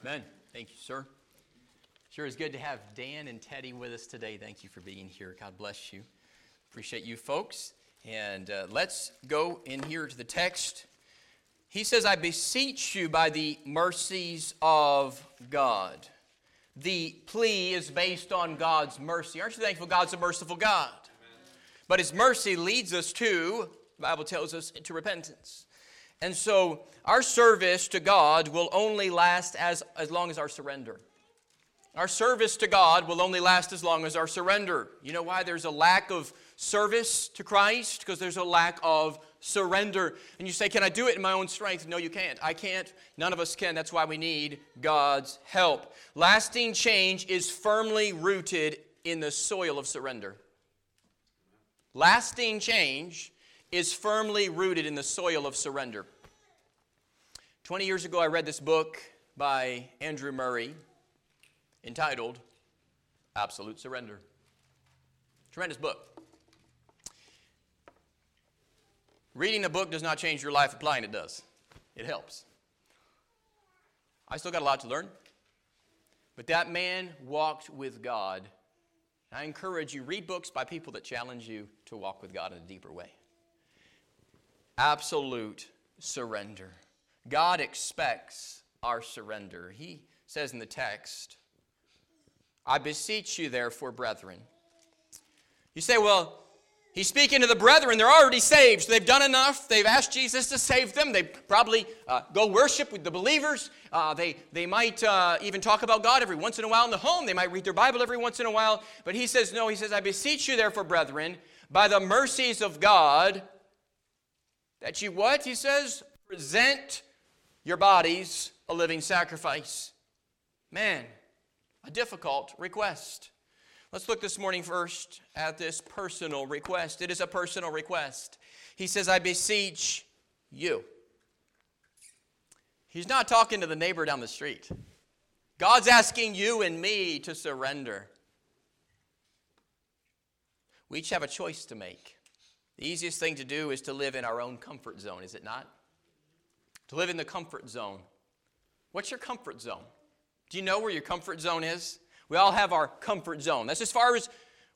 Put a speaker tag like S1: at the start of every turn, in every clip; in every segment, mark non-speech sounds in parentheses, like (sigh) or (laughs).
S1: Amen. Thank you, sir. Sure is good to have Dan and Teddy with us today. Thank you for being here. God bless you. Appreciate you folks. And uh, let's go in here to the text. He says, I beseech you by the mercies of God. The plea is based on God's mercy. Aren't you thankful God's a merciful God? Amen. But His mercy leads us to, the Bible tells us, to repentance. And so our service to God will only last as, as long as our surrender. Our service to God will only last as long as our surrender. You know why there's a lack of service to Christ? Because there's a lack of surrender. And you say, Can I do it in my own strength? No, you can't. I can't. None of us can. That's why we need God's help. Lasting change is firmly rooted in the soil of surrender. Lasting change is firmly rooted in the soil of surrender. 20 years ago, I read this book by Andrew Murray entitled Absolute Surrender. Tremendous book. Reading a book does not change your life, applying it does. It helps. I still got a lot to learn. But that man walked with God. I encourage you, read books by people that challenge you to walk with God in a deeper way. Absolute surrender. God expects our surrender. He says in the text, I beseech you, therefore, brethren. You say, well, He's speaking to the brethren. They're already saved. So they've done enough. They've asked Jesus to save them. They probably uh, go worship with the believers. Uh, they, they might uh, even talk about God every once in a while in the home. They might read their Bible every once in a while. But he says, No, he says, I beseech you, therefore, brethren, by the mercies of God, that you what? He says, present your bodies a living sacrifice. Man, a difficult request. Let's look this morning first at this personal request. It is a personal request. He says, I beseech you. He's not talking to the neighbor down the street. God's asking you and me to surrender. We each have a choice to make. The easiest thing to do is to live in our own comfort zone, is it not? To live in the comfort zone. What's your comfort zone? Do you know where your comfort zone is? We all have our comfort zone. That's as far as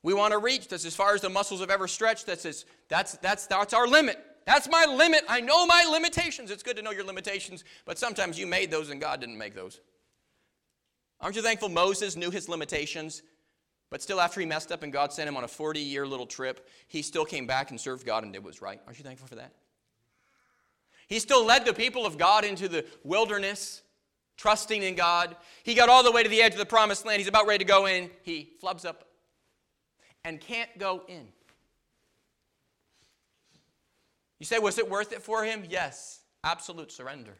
S1: we want to reach. That's as far as the muscles have ever stretched. That's, as, that's, that's, that's our limit. That's my limit. I know my limitations. It's good to know your limitations, but sometimes you made those and God didn't make those. Aren't you thankful Moses knew his limitations, but still, after he messed up and God sent him on a 40 year little trip, he still came back and served God and did what was right? Aren't you thankful for that? He still led the people of God into the wilderness trusting in God. He got all the way to the edge of the promised land. He's about ready to go in. He flubs up and can't go in. You say, was it worth it for him? Yes. Absolute surrender.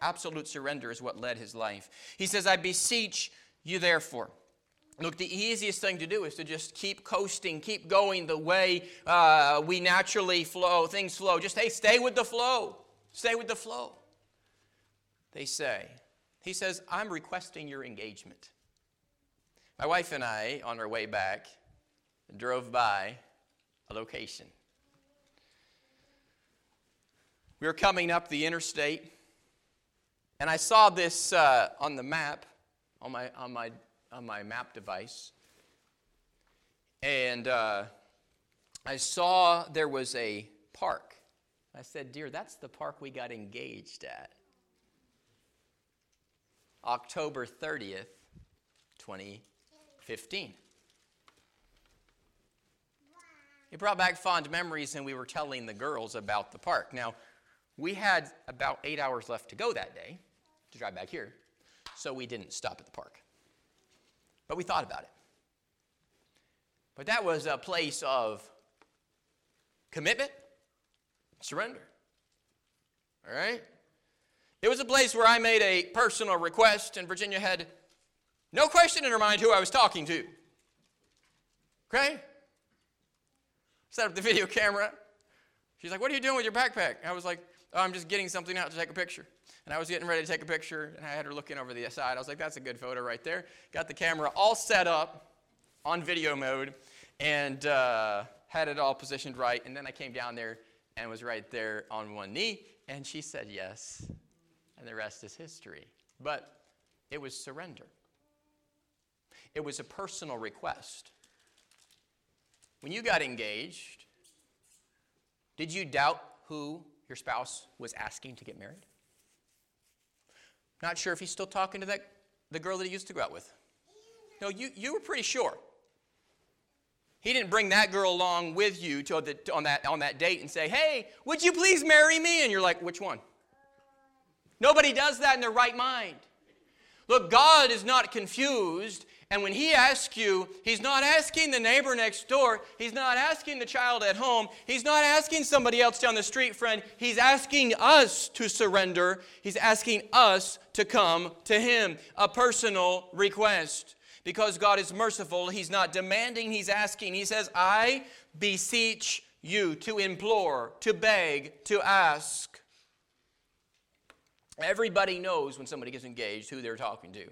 S1: Absolute surrender is what led his life. He says, I beseech you, therefore. Look, the easiest thing to do is to just keep coasting, keep going the way uh, we naturally flow, things flow. Just, hey, stay with the flow. Stay with the flow. They say, he says, I'm requesting your engagement. My wife and I, on our way back, drove by a location. We were coming up the interstate, and I saw this uh, on the map, on my, on, my, on my map device. And uh, I saw there was a park. I said, Dear, that's the park we got engaged at. October 30th, 2015. It brought back fond memories, and we were telling the girls about the park. Now, we had about eight hours left to go that day to drive back here, so we didn't stop at the park. But we thought about it. But that was a place of commitment, surrender. All right? It was a place where I made a personal request, and Virginia had no question in her mind who I was talking to. Okay? Set up the (laughs) video camera. She's like, What are you doing with your backpack? I was like, oh, I'm just getting something out to take a picture. And I was getting ready to take a picture, and I had her looking over the side. I was like, That's a good photo right there. Got the camera all set up on video mode and uh, had it all positioned right. And then I came down there and was right there on one knee, and she said yes and the rest is history. But it was surrender. It was a personal request. When you got engaged, did you doubt who your spouse was asking to get married? Not sure if he's still talking to that, the girl that he used to go out with. No, you, you were pretty sure. He didn't bring that girl along with you to the, on, that, on that date and say, Hey, would you please marry me? And you're like, Which one? Nobody does that in their right mind. Look, God is not confused. And when He asks you, He's not asking the neighbor next door. He's not asking the child at home. He's not asking somebody else down the street, friend. He's asking us to surrender. He's asking us to come to Him. A personal request because God is merciful. He's not demanding, He's asking. He says, I beseech you to implore, to beg, to ask. Everybody knows when somebody gets engaged who they're talking to.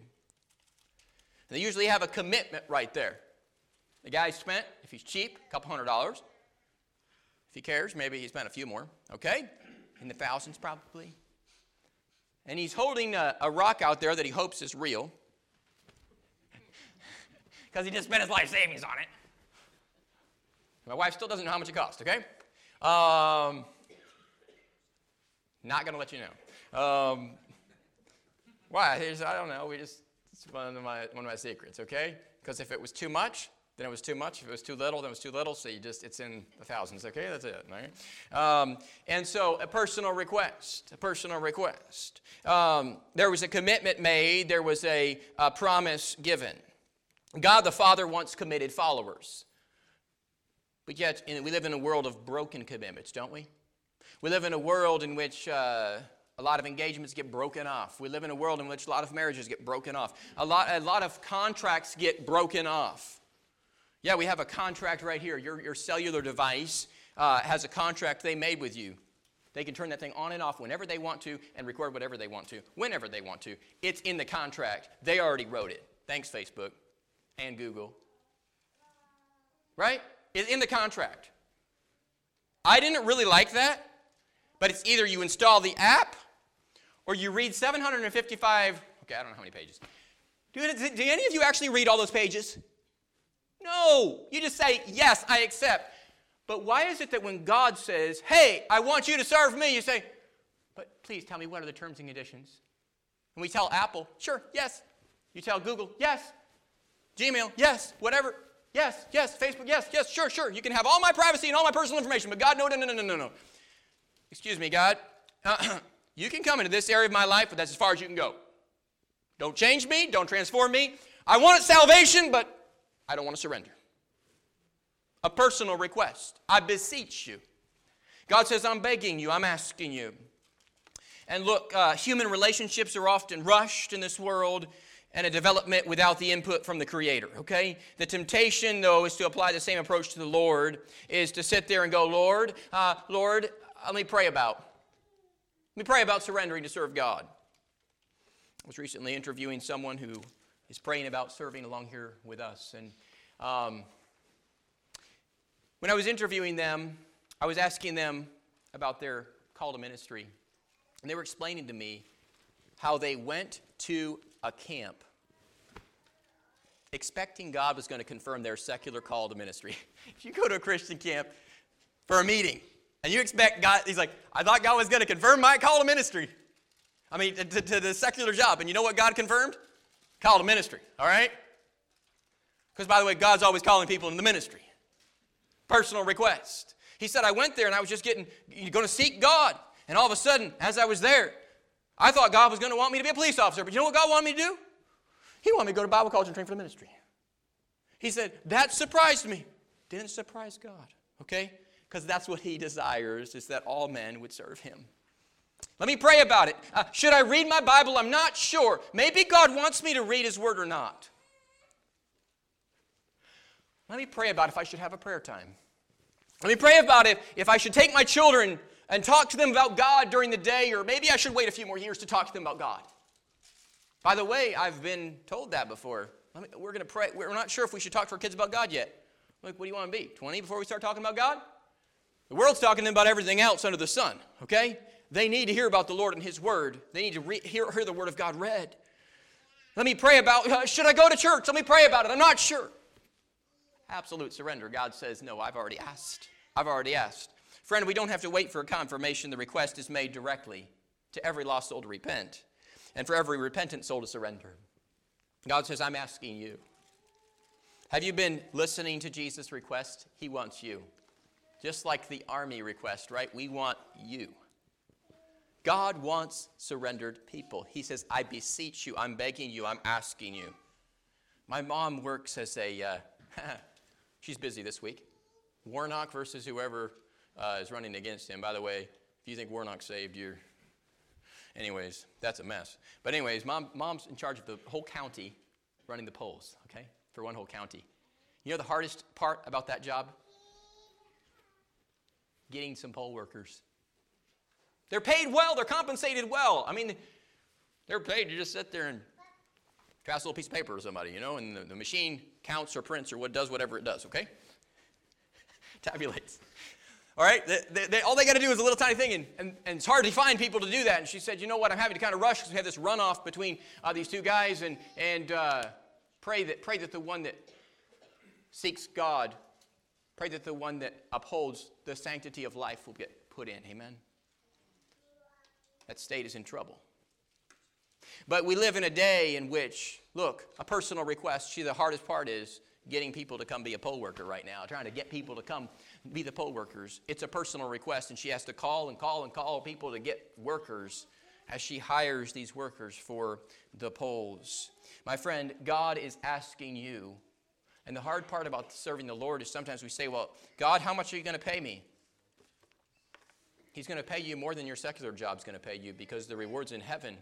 S1: And they usually have a commitment right there. The guy spent, if he's cheap, a couple hundred dollars. If he cares, maybe he spent a few more, okay? In the thousands, probably. And he's holding a, a rock out there that he hopes is real (laughs) because he just spent his life savings on it. My wife still doesn't know how much it cost, okay? Um, not going to let you know. Um, why? I don't know. We just, it's one of my, one of my secrets, okay? Because if it was too much, then it was too much. If it was too little, then it was too little. So you just, it's in the thousands, okay? That's it, right? Um, and so a personal request, a personal request. Um, there was a commitment made, there was a, a promise given. God the Father once committed followers. But yet, we live in a world of broken commitments, don't we? We live in a world in which uh, a lot of engagements get broken off. We live in a world in which a lot of marriages get broken off. A lot, a lot of contracts get broken off. Yeah, we have a contract right here. Your, your cellular device uh, has a contract they made with you. They can turn that thing on and off whenever they want to and record whatever they want to, whenever they want to. It's in the contract. They already wrote it. Thanks, Facebook and Google. Right? It's in the contract. I didn't really like that, but it's either you install the app or you read 755, okay, I don't know how many pages. Do, do any of you actually read all those pages? No. You just say, yes, I accept. But why is it that when God says, hey, I want you to serve me, you say, but please tell me what are the terms and conditions? And we tell Apple, sure, yes. You tell Google, yes. Gmail, yes. Whatever, yes, yes. Facebook, yes, yes, sure, sure. You can have all my privacy and all my personal information, but God, no, no, no, no, no, no. Excuse me, God. (clears throat) you can come into this area of my life, but that's as far as you can go. Don't change me, don't transform me. I want salvation, but I don't want to surrender. A personal request. I beseech you. God says, I'm begging you, I'm asking you. And look, uh, human relationships are often rushed in this world and a development without the input from the creator okay the temptation though is to apply the same approach to the lord is to sit there and go lord uh, lord let me pray about me pray about surrendering to serve god i was recently interviewing someone who is praying about serving along here with us and um, when i was interviewing them i was asking them about their call to ministry and they were explaining to me how they went to a camp expecting God was going to confirm their secular call to ministry. (laughs) if you go to a Christian camp for a meeting and you expect God, he's like, I thought God was going to confirm my call to ministry. I mean, to, to the secular job. And you know what God confirmed? Call to ministry, all right? Because, by the way, God's always calling people in the ministry. Personal request. He said, I went there and I was just getting, you're going to seek God. And all of a sudden, as I was there, I thought God was going to want me to be a police officer, but you know what God wanted me to do? He wanted me to go to Bible college and train for the ministry. He said, That surprised me. Didn't surprise God, okay? Because that's what He desires, is that all men would serve Him. Let me pray about it. Uh, should I read my Bible? I'm not sure. Maybe God wants me to read His Word or not. Let me pray about if I should have a prayer time. Let me pray about it if I should take my children and talk to them about God during the day, or maybe I should wait a few more years to talk to them about God. By the way, I've been told that before. Me, we're going to pray. We're not sure if we should talk to our kids about God yet. Like, what do you want to be? 20 before we start talking about God? The world's talking about everything else under the sun, okay? They need to hear about the Lord and His Word. They need to re- hear, hear the Word of God read. Let me pray about, uh, should I go to church? Let me pray about it. I'm not sure. Absolute surrender. God says, no, I've already asked. I've already asked. Friend, we don't have to wait for a confirmation. The request is made directly to every lost soul to repent and for every repentant soul to surrender. God says, I'm asking you. Have you been listening to Jesus' request? He wants you. Just like the army request, right? We want you. God wants surrendered people. He says, I beseech you, I'm begging you, I'm asking you. My mom works as a, uh, (laughs) she's busy this week. Warnock versus whoever uh, is running against him. By the way, if you think Warnock saved, you're. Anyways, that's a mess. But, anyways, mom, mom's in charge of the whole county running the polls, okay, for one whole county. You know the hardest part about that job? Getting some poll workers. They're paid well, they're compensated well. I mean, they're paid to just sit there and pass a little piece of paper to somebody, you know, and the, the machine counts or prints or what does whatever it does, okay? (laughs) Tabulates. All right? They, they, all they got to do is a little tiny thing, and, and, and, it's hard to find people to do that. And she said, You know what? I'm having to kind of rush because we have this runoff between uh, these two guys, and, and uh, pray, that, pray that the one that seeks God, pray that the one that upholds the sanctity of life will get put in. Amen? That state is in trouble. But we live in a day in which, look, a personal request, see, the hardest part is getting people to come be a poll worker right now, trying to get people to come be the poll workers. It's a personal request, and she has to call and call and call people to get workers as she hires these workers for the polls. My friend, God is asking you, and the hard part about serving the Lord is sometimes we say, Well, God, how much are you going to pay me? He's going to pay you more than your secular job's going to pay you because the rewards in heaven.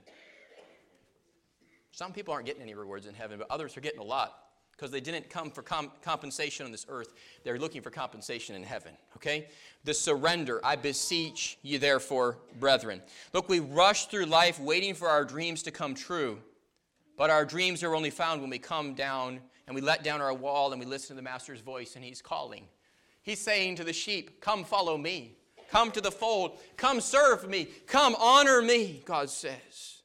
S1: Some people aren't getting any rewards in heaven, but others are getting a lot because they didn't come for com- compensation on this earth. They're looking for compensation in heaven. Okay? The surrender. I beseech you, therefore, brethren. Look, we rush through life waiting for our dreams to come true, but our dreams are only found when we come down and we let down our wall and we listen to the Master's voice, and He's calling. He's saying to the sheep, Come follow me. Come to the fold. Come serve me. Come honor me, God says.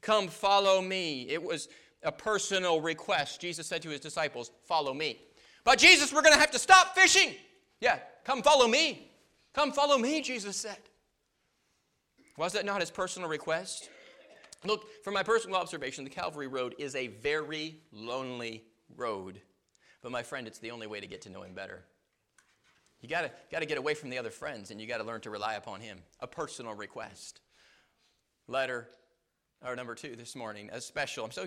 S1: Come follow me. It was a personal request. Jesus said to his disciples, Follow me. But Jesus, we're going to have to stop fishing. Yeah, come follow me. Come follow me, Jesus said. Was that not his personal request? Look, from my personal observation, the Calvary Road is a very lonely road. But my friend, it's the only way to get to know him better. You got to gotta get away from the other friends and you got to learn to rely upon Him. A personal request. Letter, or number two this morning, a special. I'm so,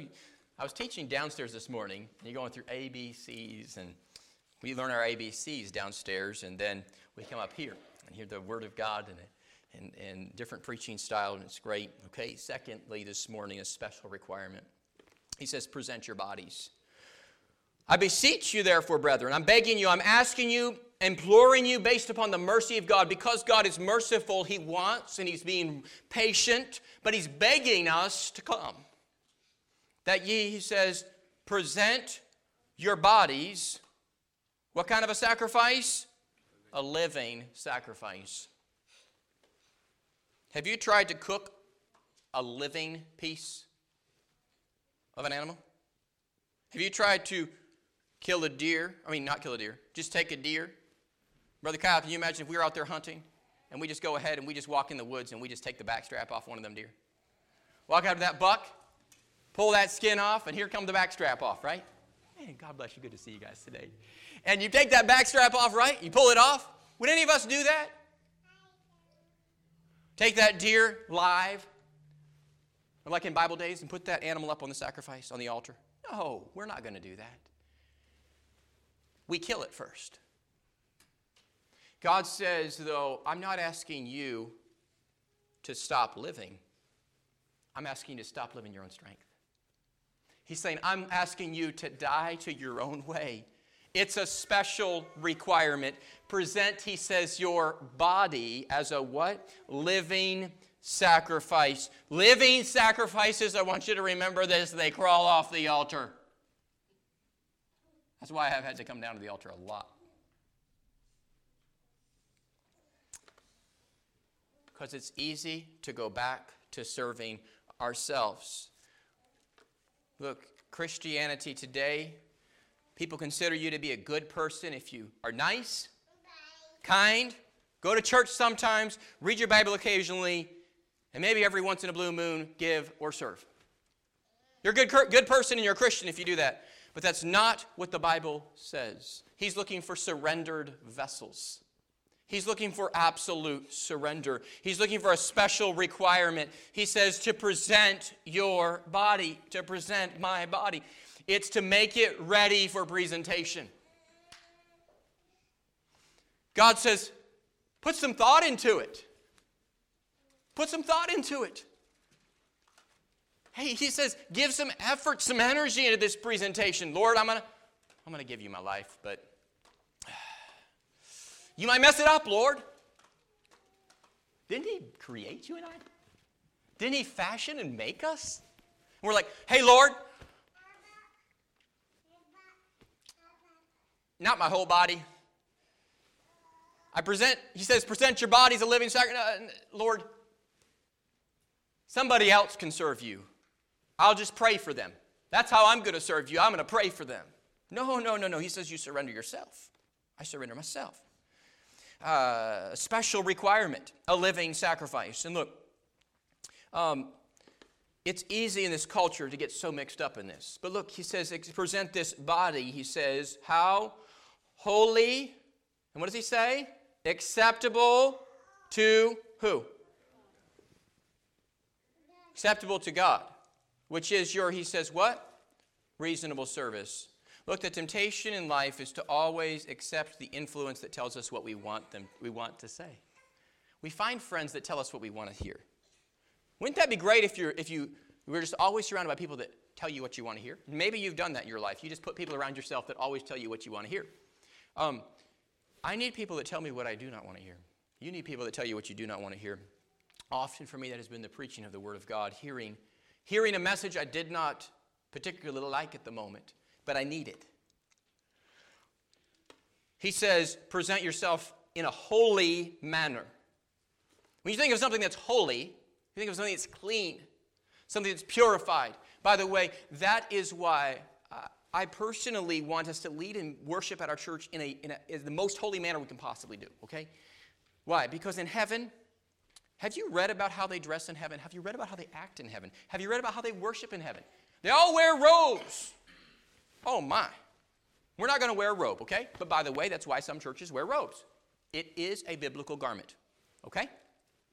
S1: I was teaching downstairs this morning, and you're going through ABCs, and we learn our ABCs downstairs, and then we come up here and hear the Word of God and, and, and different preaching style, and it's great. Okay, secondly, this morning, a special requirement. He says, present your bodies. I beseech you, therefore, brethren, I'm begging you, I'm asking you imploring you based upon the mercy of God. Because God is merciful, He wants and He's being patient, but He's begging us to come. That ye, He says, present your bodies. What kind of a sacrifice? A living sacrifice. Have you tried to cook a living piece of an animal? Have you tried to kill a deer? I mean, not kill a deer, just take a deer Brother Kyle, can you imagine if we were out there hunting and we just go ahead and we just walk in the woods and we just take the backstrap off one of them deer? Walk out to that buck, pull that skin off, and here comes the backstrap off, right? Man, God bless you. Good to see you guys today. And you take that backstrap off, right? You pull it off. Would any of us do that? Take that deer live, like in Bible days, and put that animal up on the sacrifice, on the altar? No, we're not going to do that. We kill it first. God says, though, I'm not asking you to stop living. I'm asking you to stop living your own strength. He's saying, I'm asking you to die to your own way. It's a special requirement. Present, he says, your body as a what? Living sacrifice. Living sacrifices, I want you to remember this, they crawl off the altar. That's why I've had to come down to the altar a lot. because it's easy to go back to serving ourselves. Look, Christianity today, people consider you to be a good person if you are nice, kind, go to church sometimes, read your Bible occasionally, and maybe every once in a blue moon, give or serve. You're a good, good person and you're a Christian if you do that. But that's not what the Bible says. He's looking for surrendered vessels. He's looking for absolute surrender. He's looking for a special requirement. He says to present your body, to present my body. It's to make it ready for presentation. God says, put some thought into it. Put some thought into it. Hey, he says, give some effort, some energy into this presentation. Lord, I'm gonna, I'm gonna give you my life, but (sighs) you might mess it up, Lord. Didn't he create you and I? Didn't he fashion and make us? And we're like, hey, Lord, not my whole body. I present, he says, present your body as a living sacrifice. Uh, Lord, somebody else can serve you. I'll just pray for them. That's how I'm going to serve you. I'm going to pray for them. No, no, no, no. He says you surrender yourself. I surrender myself. Uh, a special requirement, a living sacrifice. And look, um, it's easy in this culture to get so mixed up in this. But look, he says, present this body, he says, how? Holy, and what does he say? Acceptable to who? Acceptable to God which is your, he says, what? Reasonable service. Look, the temptation in life is to always accept the influence that tells us what we want them we want to say. We find friends that tell us what we want to hear. Wouldn't that be great if you're if you were just always surrounded by people that tell you what you want to hear? Maybe you've done that in your life. You just put people around yourself that always tell you what you want to hear. Um, I need people that tell me what I do not want to hear. You need people that tell you what you do not want to hear. Often for me, that has been the preaching of the Word of God, hearing hearing a message I did not particularly like at the moment, but I need it. He says, present yourself in a holy manner. When you think of something that's holy, you think of something that's clean, something that's purified. By the way, that is why uh, I personally want us to lead and worship at our church in, a, in, a, in the most holy manner we can possibly do, okay? Why? Because in heaven, have you read about how they dress in heaven? Have you read about how they act in heaven? Have you read about how they worship in heaven? They all wear robes. Oh my. We're not going to wear a robe, okay? But by the way, that's why some churches wear robes. It is a biblical garment, okay?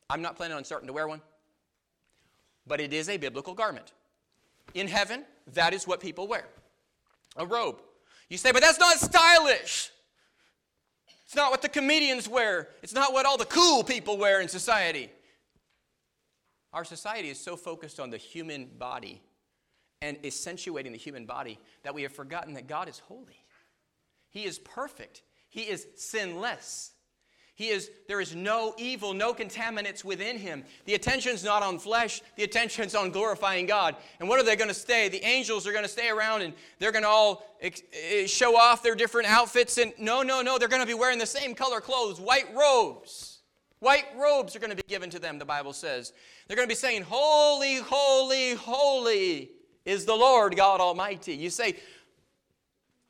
S1: I'm not planning on starting to wear one, but it is a biblical garment. In heaven, that is what people wear a robe. You say, but that's not stylish. It's not what the comedians wear. It's not what all the cool people wear in society. Our society is so focused on the human body and accentuating the human body that we have forgotten that God is holy. He is perfect. He is sinless. He is, there is no evil, no contaminants within him. The attention's not on flesh, the attention's on glorifying God. And what are they going to stay? The angels are going to stay around and they're going to all eh, show off their different outfits. And no, no, no, they're going to be wearing the same color clothes, white robes. White robes are going to be given to them, the Bible says. They're going to be saying, Holy, holy, holy is the Lord God Almighty. You say,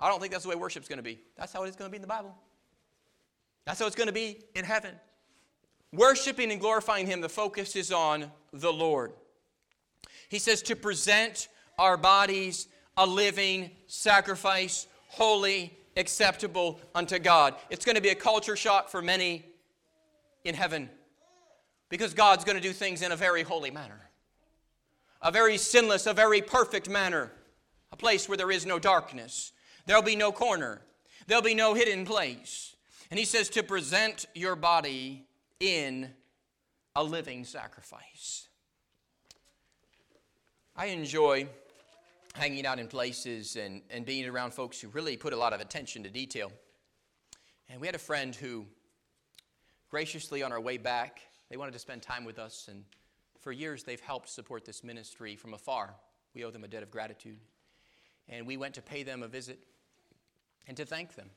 S1: I don't think that's the way worship's going to be. That's how it is going to be in the Bible. That's how it's going to be in heaven. Worshiping and glorifying Him, the focus is on the Lord. He says to present our bodies a living sacrifice, holy, acceptable unto God. It's going to be a culture shock for many in heaven because God's going to do things in a very holy manner, a very sinless, a very perfect manner, a place where there is no darkness. There'll be no corner, there'll be no hidden place. And he says to present your body in a living sacrifice. I enjoy hanging out in places and, and being around folks who really put a lot of attention to detail. And we had a friend who graciously on our way back, they wanted to spend time with us, and for years they've helped support this ministry from afar. We owe them a debt of gratitude. And we went to pay them a visit and to thank them.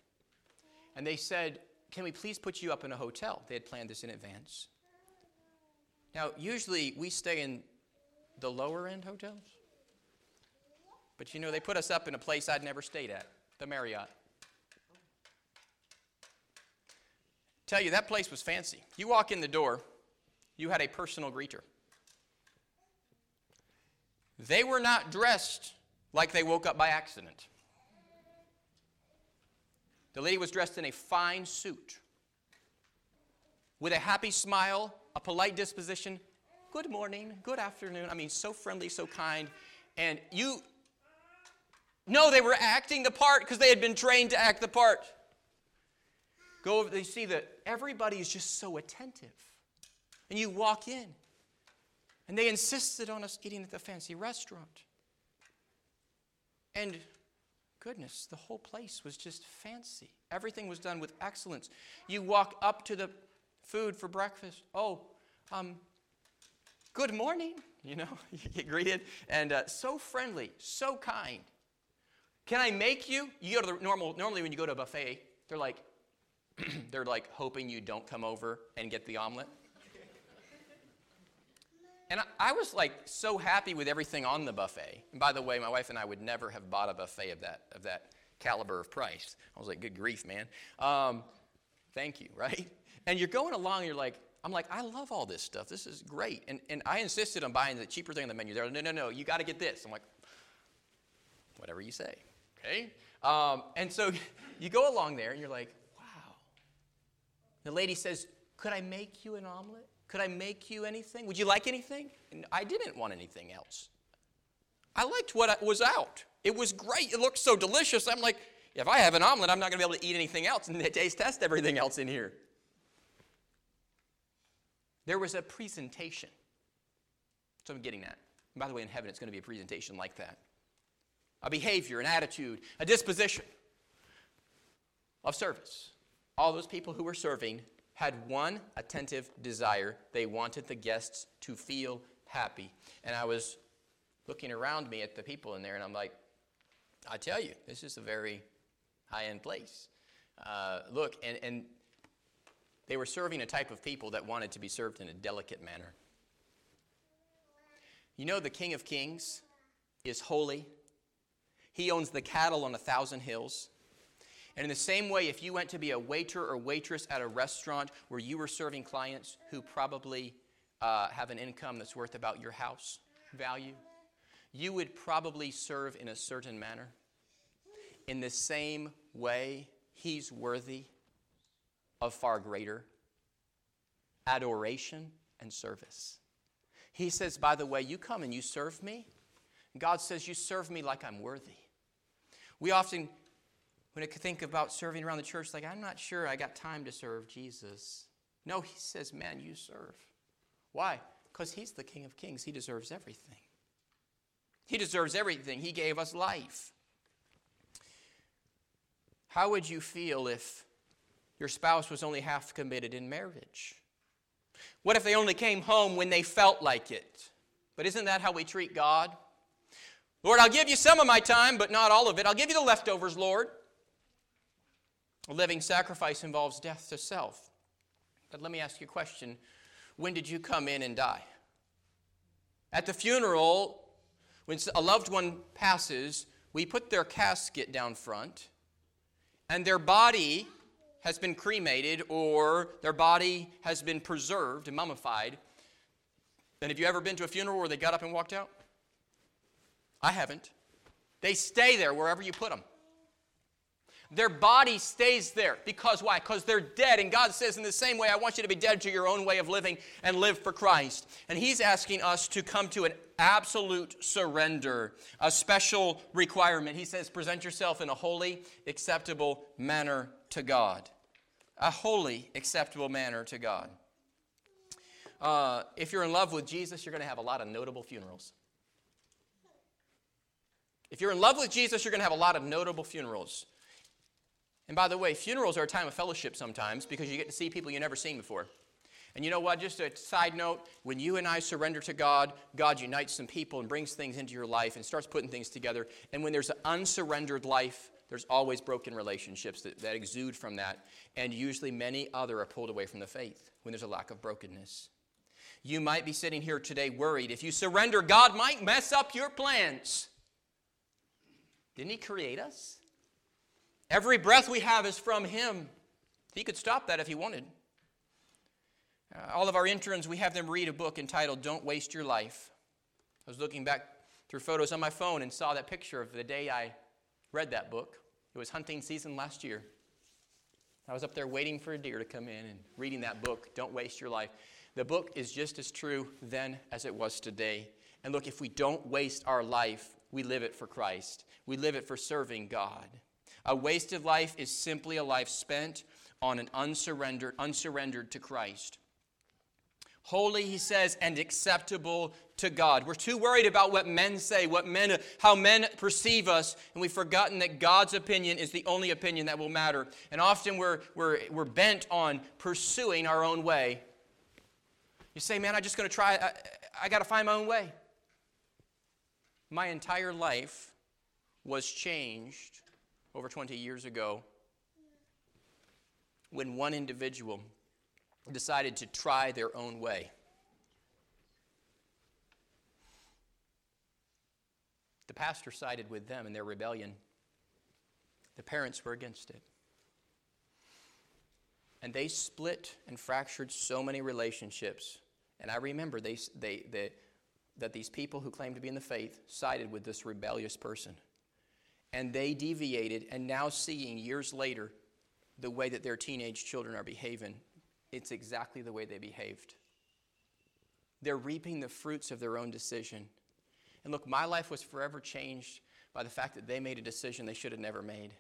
S1: And they said, Can we please put you up in a hotel? They had planned this in advance. Now, usually we stay in the lower end hotels, But you know, they put us up in a place I'd never stayed at, the Marriott. Tell you, that place was fancy. You walk in the door, you had a personal greeter. They were not dressed like they woke up by accident. The lady was dressed in a fine suit with a happy smile, a polite disposition. Good morning, good afternoon. I mean, so friendly, so kind. And you know they were acting the part because they had been trained to act the part. Go over, they see that everybody is just so attentive. And you walk in, and they insisted on us eating at the fancy restaurant. And goodness, the whole place was just fancy. Everything was done with excellence. You walk up to the food for breakfast. Oh, um, good morning. You know, (laughs) you get greeted. And uh, so friendly, so kind. Can I make you? You go to the normal, normally when you go to a buffet, they're like, (clears throat) they're like hoping you don't come over and get the omelet. And I, was like so happy with everything on the buffet. And by the way, my wife and I would never have bought a buffet of that, of that caliber of price. I was like, good grief, man. Um, thank you, (laughs) right? And you're going along, and you're like, I'm like, I love all this stuff. This is great. And, and I insisted on buying the cheaper thing on the menu. They're like, no, no, no, you got to get this. I'm like, whatever you say, okay? Um, and so (laughs) you go along there, and you're like, wow. The lady says, could I make you an omelet? Could I make you anything? Would you like anything? And I didn't want anything else. I liked what was out. It was great. It looked so delicious. I'm like, if I have an omelet, I'm not going to be able to eat anything else (laughs) and taste test everything else in here. There was a presentation. So I'm getting that. And by the way, in heaven, it's going to be a presentation like that a behavior, an attitude, a disposition of service. All those people who were serving had one attentive desire. They wanted the guests to feel happy. And I was looking around me at the people in there, and I'm like, I tell you, this is a very high end place. Uh, look, and, and they were serving a type of people that wanted to be served in a delicate manner. You know, the King of Kings is holy, he owns the cattle on a thousand hills. And in the same way, if you went to be a waiter or waitress at a restaurant where you were serving clients who probably uh, have an income that's worth about your house value, you would probably serve in a certain manner. In the same way, he's worthy of far greater adoration and service. He says, by the way, you come and you serve me. God says, you serve me like I'm worthy. We often when I think about serving around the church, like, I'm not sure I got time to serve Jesus. No, he says, man, you serve. Why? Because he's the King of Kings. He deserves everything. He deserves everything. He gave us life. How would you feel if your spouse was only half committed in marriage? What if they only came home when they felt like it? But isn't that how we treat God? Lord, I'll give you some of my time, but not all of it. I'll give you the leftovers, Lord. A living sacrifice involves death to self. But let me ask you a question When did you come in and die? At the funeral, when a loved one passes, we put their casket down front, and their body has been cremated or their body has been preserved and mummified. And have you ever been to a funeral where they got up and walked out? I haven't. They stay there wherever you put them. Their body stays there. Because why? Because they're dead. And God says, in the same way, I want you to be dead to your own way of living and live for Christ. And He's asking us to come to an absolute surrender, a special requirement. He says, present yourself in a holy, acceptable manner to God. A holy, acceptable manner to God. Uh, if you're in love with Jesus, you're going to have a lot of notable funerals. If you're in love with Jesus, you're going to have a lot of notable funerals. And by the way, funerals are a time of fellowship sometimes because you get to see people you've never seen before. And you know what? Just a side note when you and I surrender to God, God unites some people and brings things into your life and starts putting things together. And when there's an unsurrendered life, there's always broken relationships that, that exude from that. And usually many other are pulled away from the faith when there's a lack of brokenness. You might be sitting here today worried. If you surrender, God might mess up your plans. Didn't He create us? Every breath we have is from Him. He could stop that if He wanted. Uh, all of our interns, we have them read a book entitled Don't Waste Your Life. I was looking back through photos on my phone and saw that picture of the day I read that book. It was hunting season last year. I was up there waiting for a deer to come in and reading that book, Don't Waste Your Life. The book is just as true then as it was today. And look, if we don't waste our life, we live it for Christ. We live it for serving God. A wasted life is simply a life spent on an unsurrendered, unsurrendered to Christ. Holy, he says, and acceptable to God. We're too worried about what men say, what men, how men perceive us, and we've forgotten that God's opinion is the only opinion that will matter. And often we're, we're, we're bent on pursuing our own way. You say, man, I'm just going to try, I, I got to find my own way. My entire life was changed over 20 years ago when one individual decided to try their own way. The pastor sided with them in their rebellion. The parents were against it. And they split and fractured so many relationships. And I remember they, they, they, that these people who claimed to be in the faith sided with this rebellious person. And they deviated, and now seeing years later the way that their teenage children are behaving, it's exactly the way they behaved. They're reaping the fruits of their own decision. And look, my life was forever changed by the fact that they made a decision they should have never made.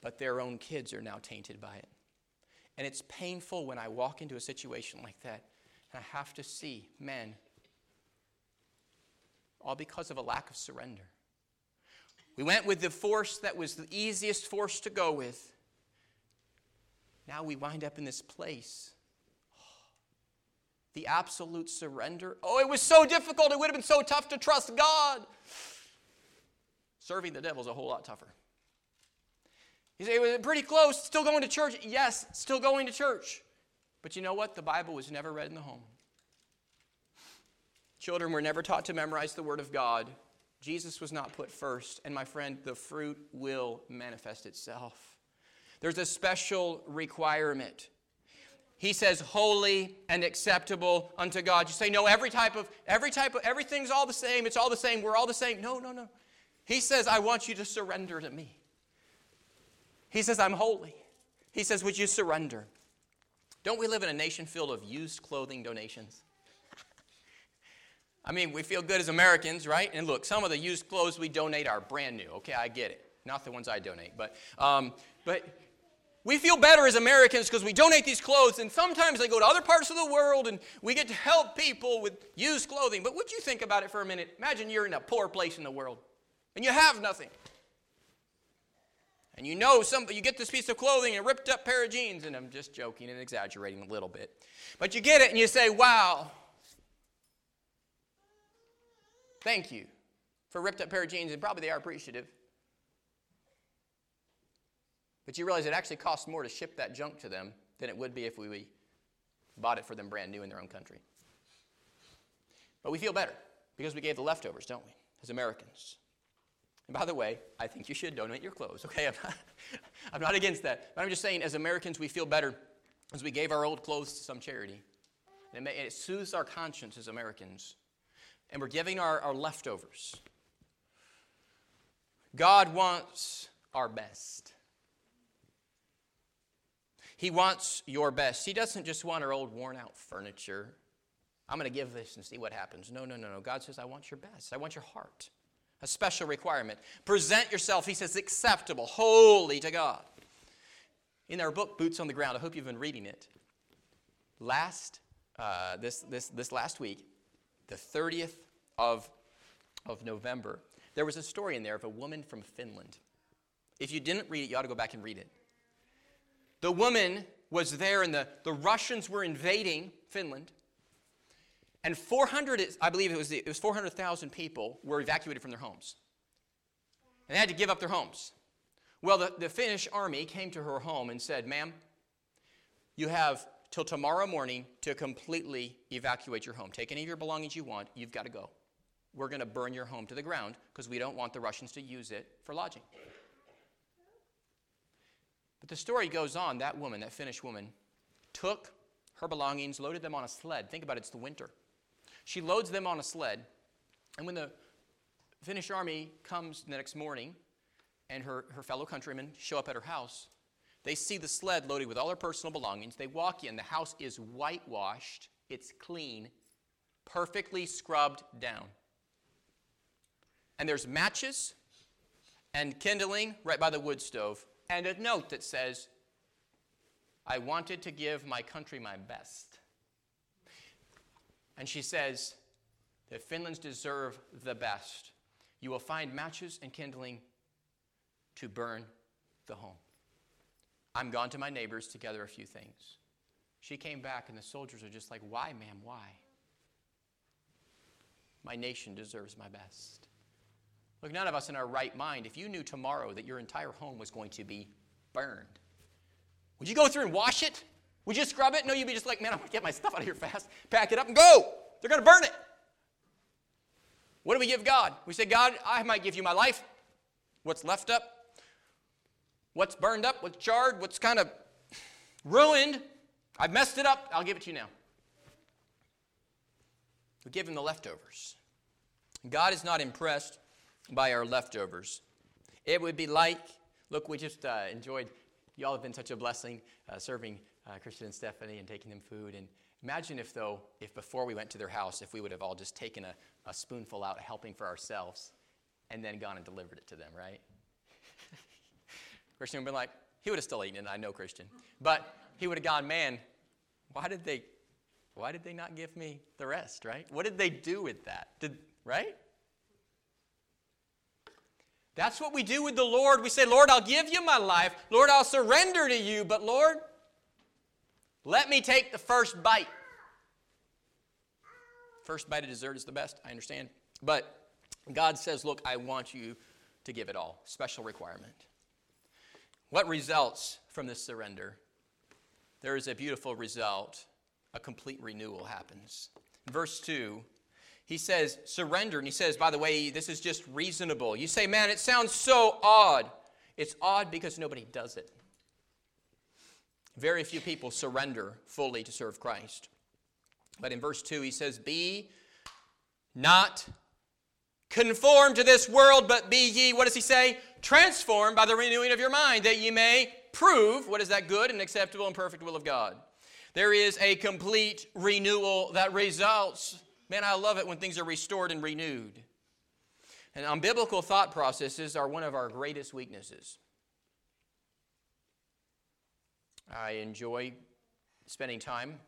S1: But their own kids are now tainted by it. And it's painful when I walk into a situation like that and I have to see men, all because of a lack of surrender. We went with the force that was the easiest force to go with. Now we wind up in this place. (sighs) The absolute surrender. Oh, it was so difficult. It would have been so tough to trust God. Serving the devil is a whole lot tougher. You say, it was pretty close, still going to church. Yes, still going to church. But you know what? The Bible was never read in the home. Children were never taught to memorize the Word of God. Jesus was not put first. And my friend, the fruit will manifest itself. There's a special requirement. He says, holy and acceptable unto God. You say, no, every type of, every type of, everything's all the same. It's all the same. We're all the same. No, no, no. He says, I want you to surrender to me. He says, I'm holy. He says, Would you surrender? Don't we live in a nation filled of used clothing donations? I mean, we feel good as Americans, right? And look, some of the used clothes we donate are brand new. Okay, I get it. Not the ones I donate, but um, but we feel better as Americans because we donate these clothes, and sometimes they go to other parts of the world, and we get to help people with used clothing. But would you think about it for a minute? Imagine you're in a poor place in the world, and you have nothing. And you know some, you get this piece of clothing and a ripped up pair of jeans, and I'm just joking and exaggerating a little bit. But you get it and you say, wow, thank you for a ripped up pair of jeans, and probably they are appreciative. But you realize it actually costs more to ship that junk to them than it would be if we bought it for them brand new in their own country. But we feel better because we gave the leftovers, don't we, as Americans? And by the way, I think you should donate your clothes, okay? (laughs) I'm not, I'm not against that. But I'm just saying, as Americans, we feel better as we gave our old clothes to some charity. And it, may, it soothes our conscience as Americans. And we're giving our, our leftovers. God wants our best. He wants your best. He doesn't just want our old worn out furniture. I'm going to give this and see what happens. No, no, no, no. God says, I want your best. I want your heart a special requirement. Present yourself, he says, acceptable, holy to God. In our book, Boots on the Ground, I hope you've been reading it. Last, uh, this, this, this last week, the 30th of, of November, there was a story in there of a woman from Finland. If you didn't read it, you ought to go back and read it. The woman was there, and the, the Russians were invading Finland. And 400, I believe it was, it was 400,000 people were evacuated from their homes. And they had to give up their homes. Well, the, the Finnish army came to her home and said, Ma'am, you have till tomorrow morning to completely evacuate your home. Take any of your belongings you want, you've got to go. we're going to burn your home to the ground because we don't want the Russians to use it for lodging. But the story goes on. That woman, that Finnish woman, took her belongings, loaded them on a sled. Think about it, it's the winter. She loads them on a sled, and when the Finnish army comes the next morning and her, her fellow countrymen show up at her house, they see the sled loaded with all her personal belongings. They walk in, the house is whitewashed, it's clean, perfectly scrubbed down. And there's matches and kindling right by the wood stove, and a note that says, I wanted to give my country my best. And she says that Finlands deserve the best. You will find matches and kindling to burn the home. I'm gone to my neighbors to gather a few things. She came back, and the soldiers are just like, Why, ma'am, why? My nation deserves my best. Look, none of us in our right mind, if you knew tomorrow that your entire home was going to be burned, would you go through and wash it? Would you scrub it? No, you'd be just like, man, I'm going to get my (laughs) stuff out of here fast, pack it up, and go. They're going to burn it. What do we give God? We say, God, I might give you my life. What's left up? What's burned up? What's charred? What's kind of ruined? I've messed it up. I'll give it to you now. We give him the leftovers. God is not impressed by our leftovers. It would be like, look, we just uh, enjoyed, you all have been such a blessing uh, serving uh, Christian and Stephanie and taking them food. And imagine if, though, if before we went to their house, if we would have all just taken a, a spoonful out, helping for ourselves, and then gone and delivered it to them, right? Christian would have been like, he would have still eaten it, I know Christian. But he would have gone, man, why did they why did they not give me the rest, right? What did they do with that? Did right? That's what we do with the Lord. We say, Lord, I'll give you my life. Lord, I'll surrender to you. But Lord, let me take the first bite. First bite of dessert is the best, I understand. But God says, Look, I want you to give it all. Special requirement. What results from this surrender? There is a beautiful result. A complete renewal happens. Verse 2 he says surrender. And he says, by the way, this is just reasonable. You say, man, it sounds so odd. It's odd because nobody does it. Very few people surrender fully to serve Christ. But in verse 2, he says, Be not conformed to this world, but be ye, what does he say? Transformed by the renewing of your mind, that ye may prove what is that good and acceptable and perfect will of God. There is a complete renewal that results Man, I love it when things are restored and renewed. And um, unbiblical thought processes are one of our greatest weaknesses. I enjoy spending time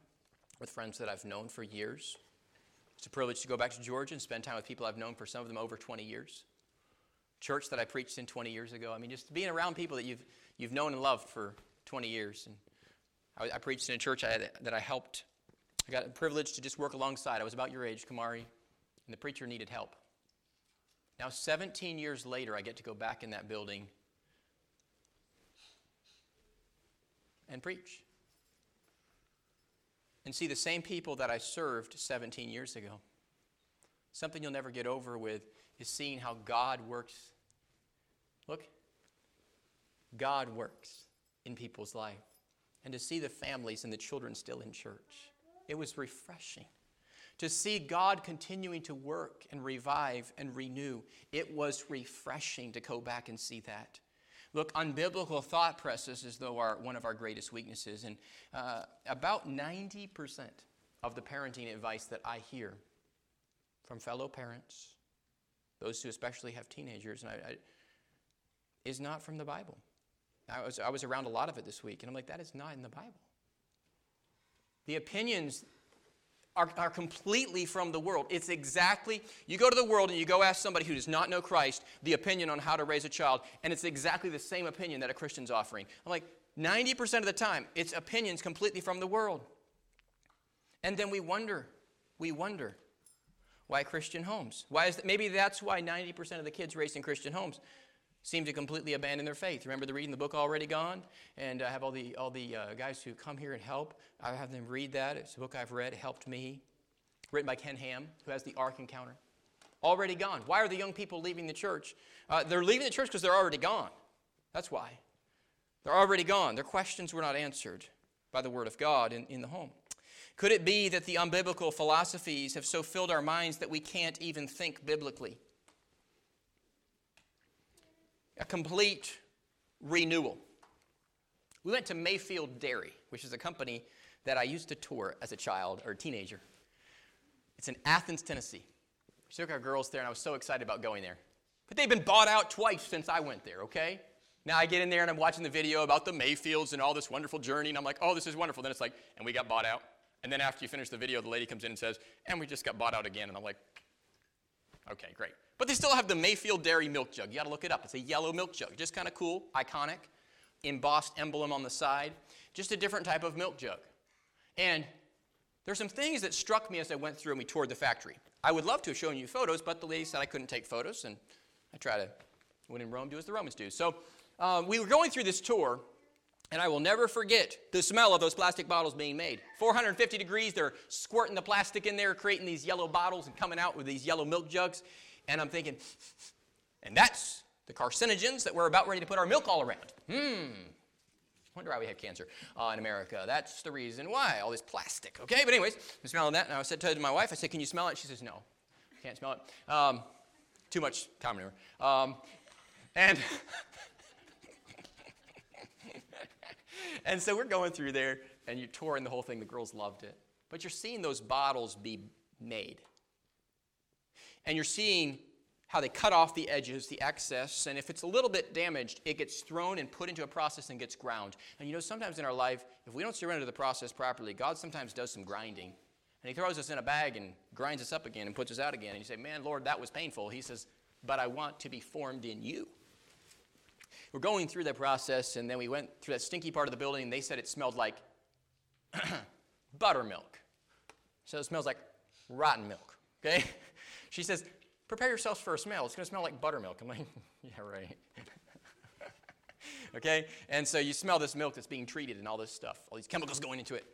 S1: with friends that I've known for years. It's a privilege to go back to Georgia and spend time with people I've known for some of them over 20 years. Church that I preached in 20 years ago. I mean, just being around people that you've, you've known and loved for 20 years. And I, I preached in a church I that I helped I got a privilege to just work alongside. I was about your age, Kamari, and the preacher needed help. Now, 17 years later, I get to go back in that building and preach. And see the same people that I served 17 years ago. Something you'll never get over with is seeing how God works. Look, God works in people's life. And to see the families and the children still in church. It was refreshing to see God continuing to work and revive and renew. It was refreshing to go back and see that. Look, unbiblical thought processes, though, are one of our greatest weaknesses. And uh, about 90% of the parenting advice that I hear from fellow parents, those who especially have teenagers, and I, I, is not from the Bible. I was, I was around a lot of it this week, and I'm like, that is not in the Bible. The opinions are, are completely from the world. It's exactly, you go to the world and you go ask somebody who does not know Christ the opinion on how to raise a child, and it's exactly the same opinion that a Christian's offering. I'm like, 90% of the time, it's opinions completely from the world. And then we wonder, we wonder, why Christian homes? Why is that? Maybe that's why 90% of the kids raised in Christian homes seem to completely abandon their faith. Remember the reading the book already gone, and I have all the all the uh, guys who come here and help. I have them read that. It's a book I've read. It helped me. Written by Ken Ham, who has the Ark Encounter. already gone. Why are the young people leaving the church? Uh, they're leaving the church because they're already gone. That's why. They're already gone. Their questions were not answered by the Word of God in, in the home. Could it be that the unbiblical philosophies have so filled our minds that we can't even think biblically? A complete renewal. We went to Mayfield Dairy, which is a company that I used to tour as a child or a teenager. It's in Athens, Tennessee. We took our girls there, and I was so excited about going there. But they've been bought out twice since I went there, okay? Now I get in there and I'm watching the video about the Mayfields and all this wonderful journey, and I'm like, oh, this is wonderful. Then it's like, and we got bought out. And then after you finish the video, the lady comes in and says, and we just got bought out again. And I'm like, okay, great. But they still have the Mayfield Dairy milk jug. You got to look it up. It's a yellow milk jug. Just kind of cool, iconic, embossed emblem on the side. Just a different type of milk jug. And there's some things that struck me as I went through and we toured the factory. I would love to have shown you photos, but the lady said I couldn't take photos, and I try to, when in Rome, do as the Romans do. So um, we were going through this tour, and I will never forget the smell of those plastic bottles being made. 450 degrees, they're squirting the plastic in there, creating these yellow bottles and coming out with these yellow milk jugs. And I'm thinking, and that's the carcinogens that we're about ready to put our milk all around. Hmm. Wonder why we have cancer uh, in America. That's the reason why, all this plastic. Okay, but anyways, I'm smelling that, and I said to my wife, I said, can you smell it? She says, no, can't smell it. Um, too much common manure. Um, and (laughs) and so we're going through there, and you're touring the whole thing. The girls loved it. But you're seeing those bottles be made. And you're seeing how they cut off the edges, the excess, and if it's a little bit damaged, it gets thrown and put into a process and gets ground. And you know, sometimes in our life, if we don't surrender the process properly, God sometimes does some grinding. And He throws us in a bag and grinds us up again and puts us out again. And you say, Man, Lord, that was painful. He says, But I want to be formed in you. We're going through that process, and then we went through that stinky part of the building, and they said it smelled like (clears throat) buttermilk. So it smells like rotten milk, okay? She says, prepare yourselves for a smell. It's going to smell like buttermilk. I'm like, (laughs) yeah, right. (laughs) okay? And so you smell this milk that's being treated and all this stuff, all these chemicals going into it.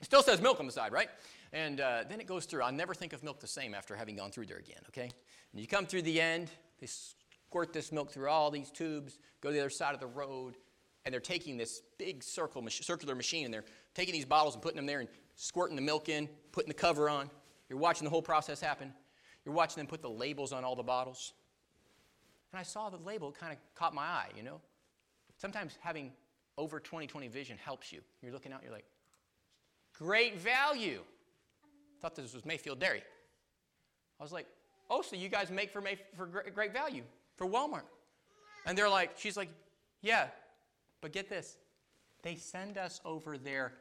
S1: It still says milk on the side, right? And uh, then it goes through. I'll never think of milk the same after having gone through there again, okay? And you come through the end, they squirt this milk through all these tubes, go to the other side of the road, and they're taking this big circle, circular machine and they're taking these bottles and putting them there and squirting the milk in, putting the cover on. You're watching the whole process happen. You're watching them put the labels on all the bottles. And I saw the label, kind of caught my eye, you know? Sometimes having over 20/20 vision helps you. You're looking out, you're like, great value. Thought this was Mayfield Dairy. I was like, oh, so you guys make for, May- for great value for Walmart. And they're like, she's like, yeah, but get this. They send us over their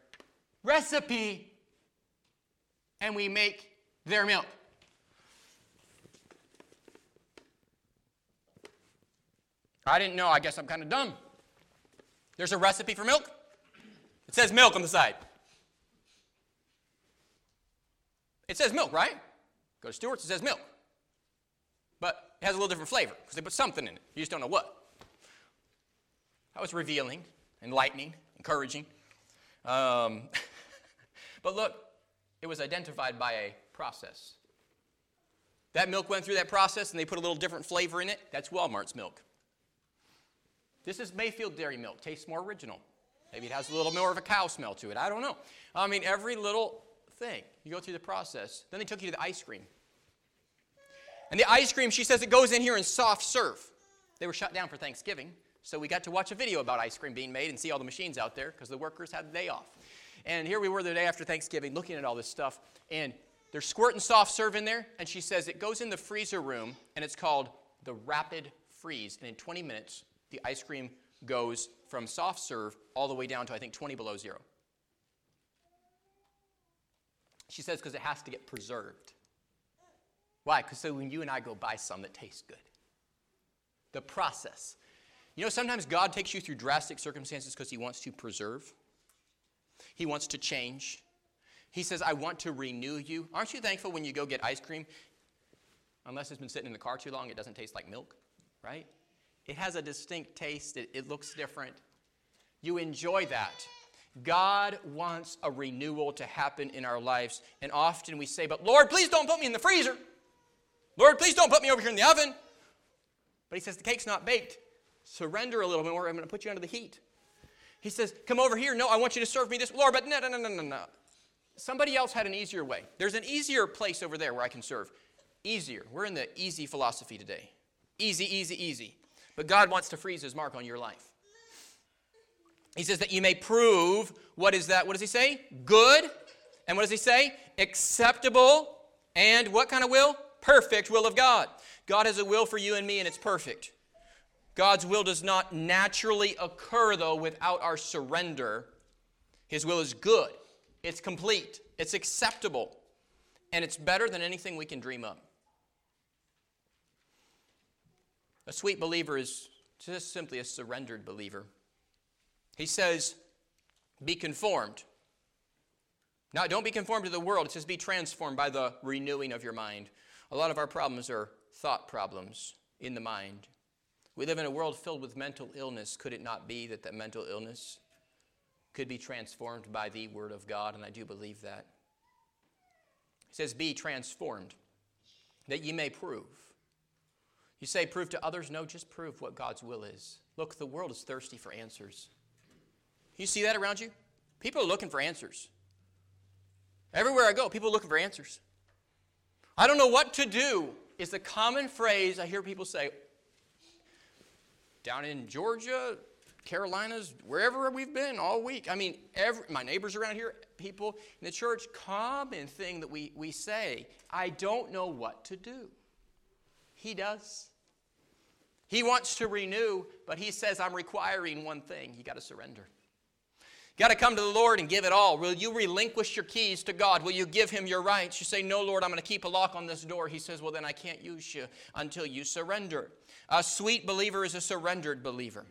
S1: recipe and we make their milk. I didn't know. I guess I'm kind of dumb. There's a recipe for milk. It says milk on the side. It says milk, right? Go to Stewart's, it says milk. But it has a little different flavor because they put something in it. You just don't know what. That was revealing, enlightening, encouraging. Um, (laughs) but look, it was identified by a process. That milk went through that process and they put a little different flavor in it. That's Walmart's milk. This is Mayfield dairy milk. Tastes more original. Maybe it has a little more of a cow smell to it. I don't know. I mean, every little thing. You go through the process. Then they took you to the ice cream. And the ice cream, she says, it goes in here in soft serve. They were shut down for Thanksgiving, so we got to watch a video about ice cream being made and see all the machines out there because the workers had the day off. And here we were the day after Thanksgiving looking at all this stuff, and they're squirting soft serve in there, and she says it goes in the freezer room, and it's called the rapid freeze. And in 20 minutes, the ice cream goes from soft serve all the way down to, I think, 20 below zero. She says because it has to get preserved. Why? Because so when you and I go buy some that taste good. The process. You know, sometimes God takes you through drastic circumstances because He wants to preserve, He wants to change. He says, I want to renew you. Aren't you thankful when you go get ice cream? Unless it's been sitting in the car too long, it doesn't taste like milk, right? It has a distinct taste, it, it looks different. You enjoy that. God wants a renewal to happen in our lives. And often we say, But Lord, please don't put me in the freezer. Lord, please don't put me over here in the oven. But he says, The cake's not baked. Surrender a little bit more. I'm going to put you under the heat. He says, Come over here. No, I want you to serve me this. Lord, but no, no, no, no, no, no. Somebody else had an easier way. There's an easier place over there where I can serve. Easier. We're in the easy philosophy today. Easy, easy, easy. But God wants to freeze his mark on your life. He says that you may prove what is that? What does he say? Good. And what does he say? Acceptable. And what kind of will? Perfect will of God. God has a will for you and me, and it's perfect. God's will does not naturally occur, though, without our surrender. His will is good, it's complete, it's acceptable, and it's better than anything we can dream up. A sweet believer is just simply a surrendered believer. He says, Be conformed. Now, don't be conformed to the world. It says, Be transformed by the renewing of your mind. A lot of our problems are thought problems in the mind. We live in a world filled with mental illness. Could it not be that that mental illness could be transformed by the Word of God? And I do believe that. He says, Be transformed, that ye may prove. You say, Prove to others? No, just prove what God's will is. Look, the world is thirsty for answers. You see that around you? People are looking for answers. Everywhere I go, people are looking for answers. I don't know what to do is the common phrase I hear people say down in Georgia, Carolinas, wherever we've been all week. I mean, every, my neighbors around here, people in the church, common thing that we, we say, I don't know what to do. He does. He wants to renew, but he says, I'm requiring one thing. You got to surrender. You got to come to the Lord and give it all. Will you relinquish your keys to God? Will you give Him your rights? You say, No, Lord, I'm going to keep a lock on this door. He says, Well, then I can't use you until you surrender. A sweet believer is a surrendered believer,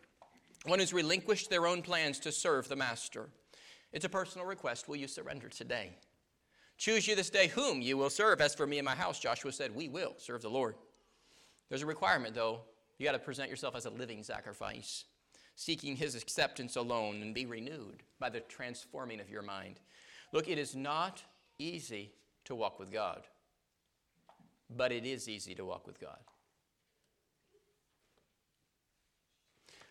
S1: one who's relinquished their own plans to serve the Master. It's a personal request. Will you surrender today? Choose you this day whom you will serve. As for me and my house, Joshua said, We will serve the Lord. There's a requirement, though. You got to present yourself as a living sacrifice seeking his acceptance alone and be renewed by the transforming of your mind. Look, it is not easy to walk with God, but it is easy to walk with God.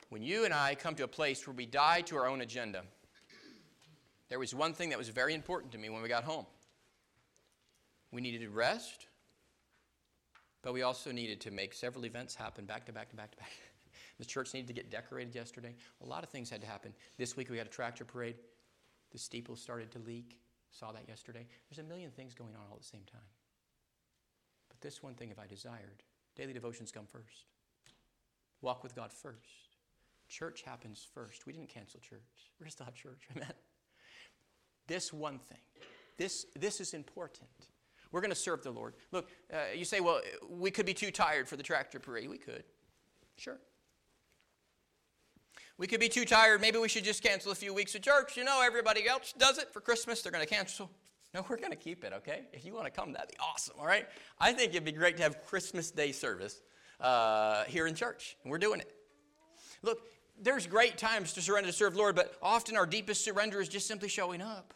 S1: When you and I come to a place where we die to our own agenda, there was one thing that was very important to me when we got home. We needed rest, but we also needed to make several events happen back to back to back to back. (laughs) The church needed to get decorated yesterday. A lot of things had to happen. This week we had a tractor parade. The steeple started to leak. Saw that yesterday. There's a million things going on all at the same time. But this one thing if I desired. Daily devotions come first. Walk with God first. Church happens first. We didn't cancel church. (laughs) We're still have church. Amen. This one thing. This, this is important. We're going to serve the Lord. Look, uh, you say, well, we could be too tired for the tractor parade. We could. Sure. We could be too tired. Maybe we should just cancel a few weeks of church. You know, everybody else does it for Christmas. They're going to cancel. No, we're going to keep it, okay? If you want to come, that'd be awesome, all right? I think it'd be great to have Christmas Day service uh, here in church, and we're doing it. Look, there's great times to surrender to serve Lord, but often our deepest surrender is just simply showing up.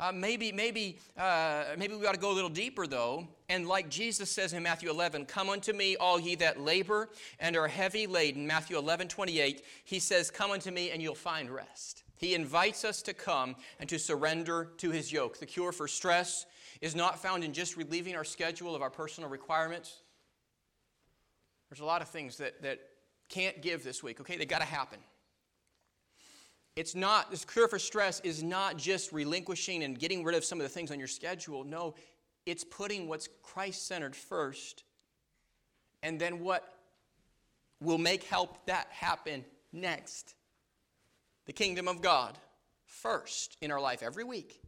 S1: Uh, maybe, maybe, uh, maybe we ought to go a little deeper though. And like Jesus says in Matthew 11, "Come unto me, all ye that labor and are heavy laden." Matthew 11, 28. He says, "Come unto me, and you'll find rest." He invites us to come and to surrender to His yoke. The cure for stress is not found in just relieving our schedule of our personal requirements. There's a lot of things that that can't give this week. Okay, they got to happen. It's not, this cure for stress is not just relinquishing and getting rid of some of the things on your schedule. No, it's putting what's Christ centered first. And then what will make help that happen next? The kingdom of God first in our life every week.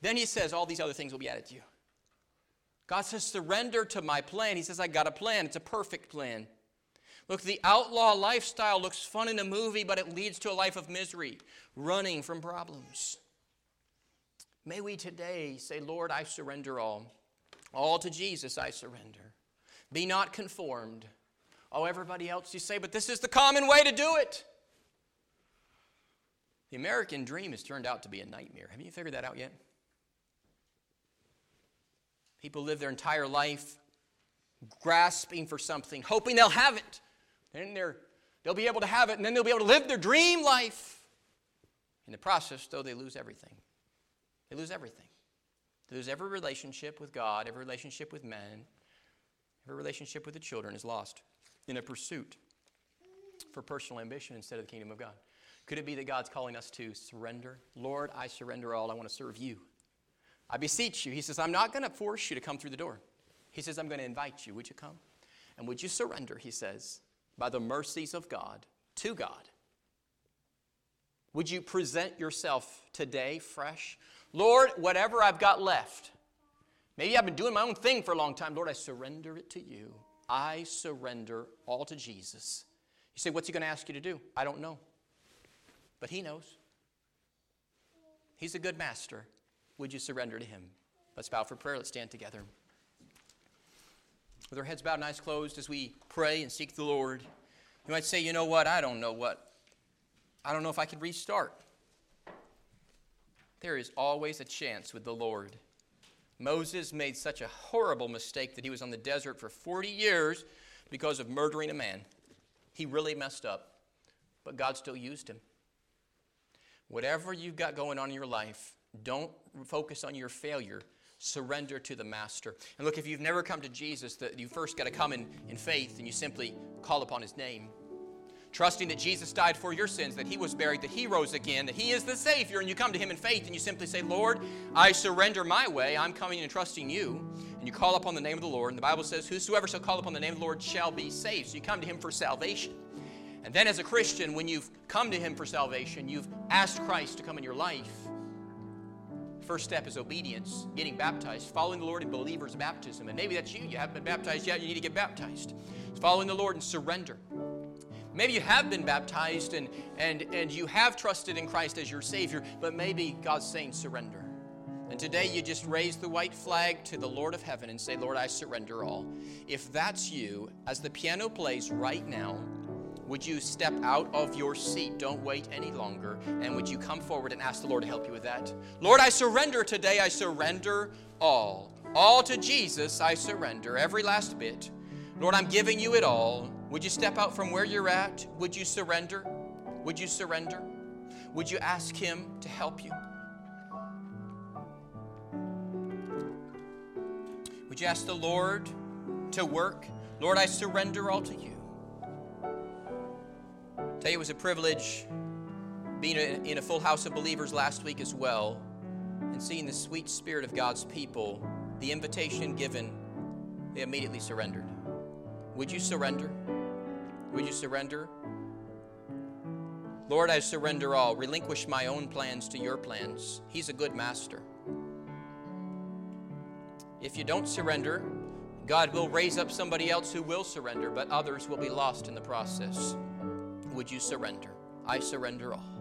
S1: Then he says, all these other things will be added to you. God says, surrender to my plan. He says, I got a plan. It's a perfect plan. Look, the outlaw lifestyle looks fun in a movie, but it leads to a life of misery, running from problems. May we today say, Lord, I surrender all. All to Jesus I surrender. Be not conformed. Oh, everybody else, you say, but this is the common way to do it. The American dream has turned out to be a nightmare. Have you figured that out yet? People live their entire life grasping for something, hoping they'll have it. And they're, they'll be able to have it, and then they'll be able to live their dream life. In the process, though, they lose everything. They lose everything. They lose every relationship with God, every relationship with men, every relationship with the children is lost in a pursuit for personal ambition instead of the kingdom of God. Could it be that God's calling us to surrender? Lord, I surrender all. I want to serve you. I beseech you. He says, I'm not going to force you to come through the door. He says, I'm going to invite you. Would you come? And would you surrender, he says, by the mercies of God to God? Would you present yourself today fresh? Lord, whatever I've got left, maybe I've been doing my own thing for a long time. Lord, I surrender it to you. I surrender all to Jesus. You say, What's he going to ask you to do? I don't know. But he knows. He's a good master. Would you surrender to him? Let's bow for prayer. Let's stand together. With our heads bowed and eyes closed as we pray and seek the Lord, you might say, You know what? I don't know what I don't know if I could restart. There is always a chance with the Lord. Moses made such a horrible mistake that he was on the desert for 40 years because of murdering a man. He really messed up, but God still used him. Whatever you've got going on in your life, don't focus on your failure. Surrender to the Master. And look, if you've never come to Jesus, that you first got to come in, in faith and you simply call upon his name trusting that Jesus died for your sins, that he was buried, that he rose again, that he is the Savior, and you come to him in faith and you simply say, Lord, I surrender my way. I'm coming and trusting you. And you call upon the name of the Lord. And the Bible says, Whosoever shall call upon the name of the Lord shall be saved. So you come to him for salvation. And then as a Christian, when you've come to him for salvation, you've asked Christ to come in your life. First step is obedience, getting baptized, following the Lord in believer's baptism. And maybe that's you. You haven't been baptized yet, you need to get baptized. Following the Lord and surrender. Maybe you have been baptized and, and, and you have trusted in Christ as your Savior, but maybe God's saying surrender. And today you just raise the white flag to the Lord of heaven and say, Lord, I surrender all. If that's you, as the piano plays right now, would you step out of your seat? Don't wait any longer. And would you come forward and ask the Lord to help you with that? Lord, I surrender today. I surrender all. All to Jesus, I surrender. Every last bit. Lord, I'm giving you it all. Would you step out from where you're at? Would you surrender? Would you surrender? Would you ask Him to help you? Would you ask the Lord to work? Lord, I surrender all to you. It was a privilege being in a full house of believers last week as well and seeing the sweet spirit of God's people, the invitation given, they immediately surrendered. Would you surrender? Would you surrender? Lord, I surrender all. Relinquish my own plans to your plans. He's a good master. If you don't surrender, God will raise up somebody else who will surrender, but others will be lost in the process. Would you surrender? I surrender all.